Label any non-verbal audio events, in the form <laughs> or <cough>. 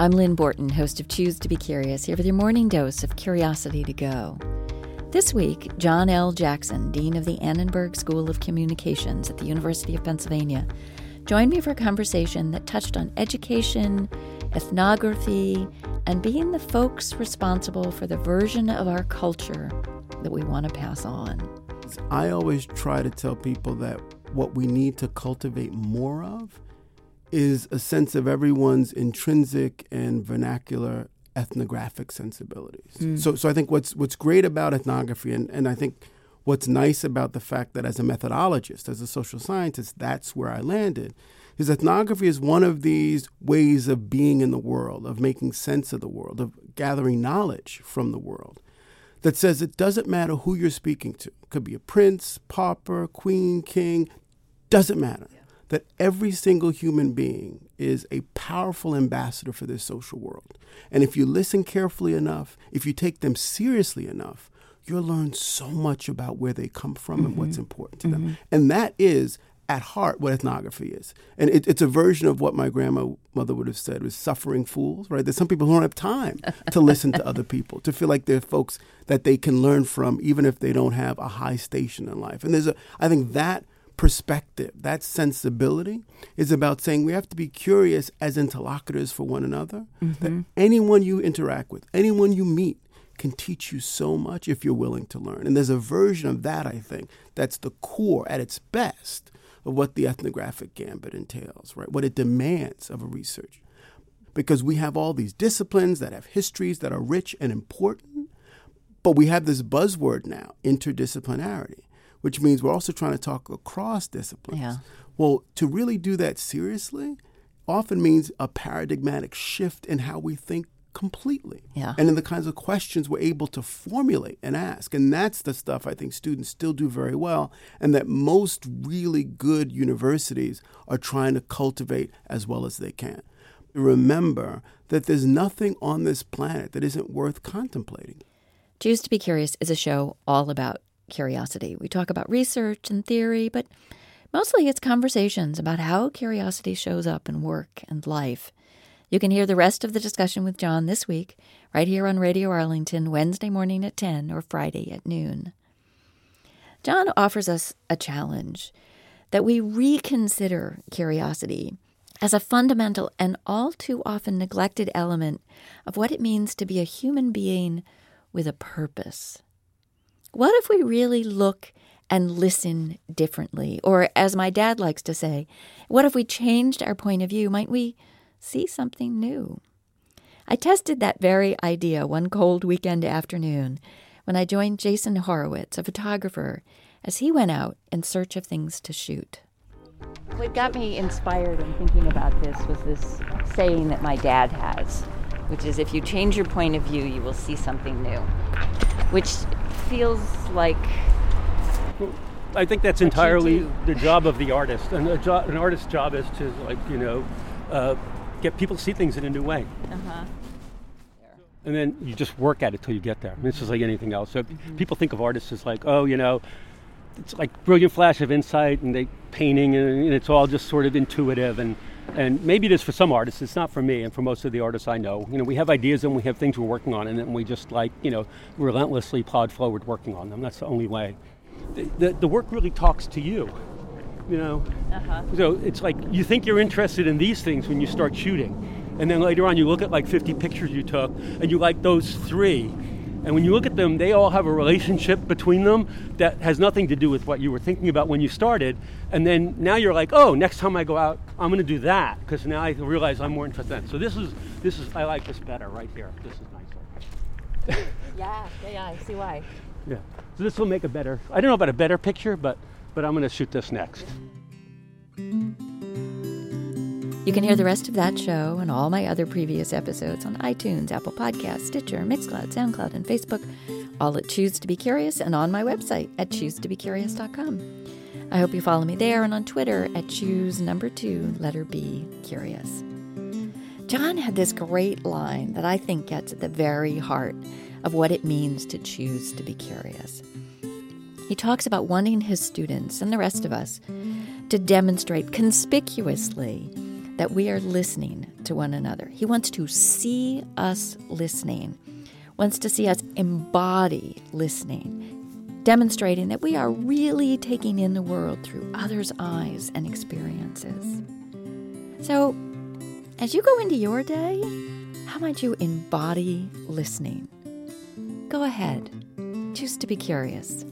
I'm Lynn Borton, host of Choose to Be Curious, here with your morning dose of curiosity to go. This week, John L. Jackson, Dean of the Annenberg School of Communications at the University of Pennsylvania, joined me for a conversation that touched on education, ethnography, and being the folks responsible for the version of our culture that we want to pass on. I always try to tell people that what we need to cultivate more of is a sense of everyone's intrinsic and vernacular ethnographic sensibilities. Mm. So, so I think what's what's great about ethnography, and, and I think what's nice about the fact that as a methodologist, as a social scientist, that's where I landed, is ethnography is one of these ways of being in the world, of making sense of the world, of gathering knowledge from the world. That says it doesn't matter who you're speaking to. It could be a prince, pauper, queen, king, doesn't matter that every single human being is a powerful ambassador for this social world. And if you listen carefully enough, if you take them seriously enough, you'll learn so much about where they come from mm-hmm. and what's mm-hmm. important to mm-hmm. them. And that is at heart what ethnography is. And it, it's a version of what my grandmother would have said was suffering fools, right? There's some people who don't have time to listen to other people, to feel like they're folks that they can learn from, even if they don't have a high station in life. And there's a, I think that perspective, that sensibility is about saying we have to be curious as interlocutors for one another. Mm-hmm. That anyone you interact with, anyone you meet, can teach you so much if you're willing to learn. And there's a version of that, I think, that's the core at its best of what the ethnographic gambit entails, right? What it demands of a researcher. Because we have all these disciplines that have histories that are rich and important, but we have this buzzword now, interdisciplinarity which means we're also trying to talk across disciplines. Yeah. Well, to really do that seriously often means a paradigmatic shift in how we think completely. Yeah. And in the kinds of questions we're able to formulate and ask. And that's the stuff I think students still do very well, and that most really good universities are trying to cultivate as well as they can. Remember that there's nothing on this planet that isn't worth contemplating. Choose to Be Curious is a show all about curiosity. We talk about research and theory, but mostly it's conversations about how curiosity shows up in work and life. You can hear the rest of the discussion with John this week, right here on Radio Arlington, Wednesday morning at 10 or Friday at noon. John offers us a challenge that we reconsider curiosity as a fundamental and all too often neglected element of what it means to be a human being with a purpose. What if we really look and listen differently? Or, as my dad likes to say, what if we changed our point of view? Might we see something new? I tested that very idea one cold weekend afternoon when I joined Jason Horowitz, a photographer, as he went out in search of things to shoot. What got me inspired in thinking about this was this saying that my dad has, which is if you change your point of view, you will see something new, which feels like. I think that's entirely the job of the artist, and jo- an artist's job is to like you know uh, get people to see things in a new way. Uh-huh. And then you just work at it till you get there. I mean, this is like anything else. So mm-hmm. people think of artists as like, oh, you know, it's like brilliant flash of insight and they painting and, it's all just sort of intuitive and and maybe it is for some artists it's not for me and for most of the artists i know. You know we have ideas and we have things we're working on and then we just like you know relentlessly plod forward working on them. That's the only way. The, the, the work really talks to you you know? Uh-huh. so it's like you think you're interested in these things when you start shooting and then later on you look at like 50 pictures you took and you like those three and when you look at them, they all have a relationship between them that has nothing to do with what you were thinking about when you started. And then now you're like, oh, next time I go out, I'm going to do that because now I realize I'm more interested in. That. So this is this is I like this better right here. This is nicer. <laughs> yeah, yeah, yeah. I see why. Yeah. So this will make a better. I don't know about a better picture, but but I'm going to shoot this next. You can hear the rest of that show and all my other previous episodes on iTunes, Apple Podcasts, Stitcher, Mixcloud, SoundCloud, and Facebook, all at Choose to Be Curious and on my website at choosetobecurious.com. I hope you follow me there and on Twitter at choose number two, letter B, curious. John had this great line that I think gets at the very heart of what it means to choose to be curious. He talks about wanting his students and the rest of us to demonstrate conspicuously that we are listening to one another. He wants to see us listening, wants to see us embody listening, demonstrating that we are really taking in the world through others' eyes and experiences. So, as you go into your day, how might you embody listening? Go ahead, choose to be curious.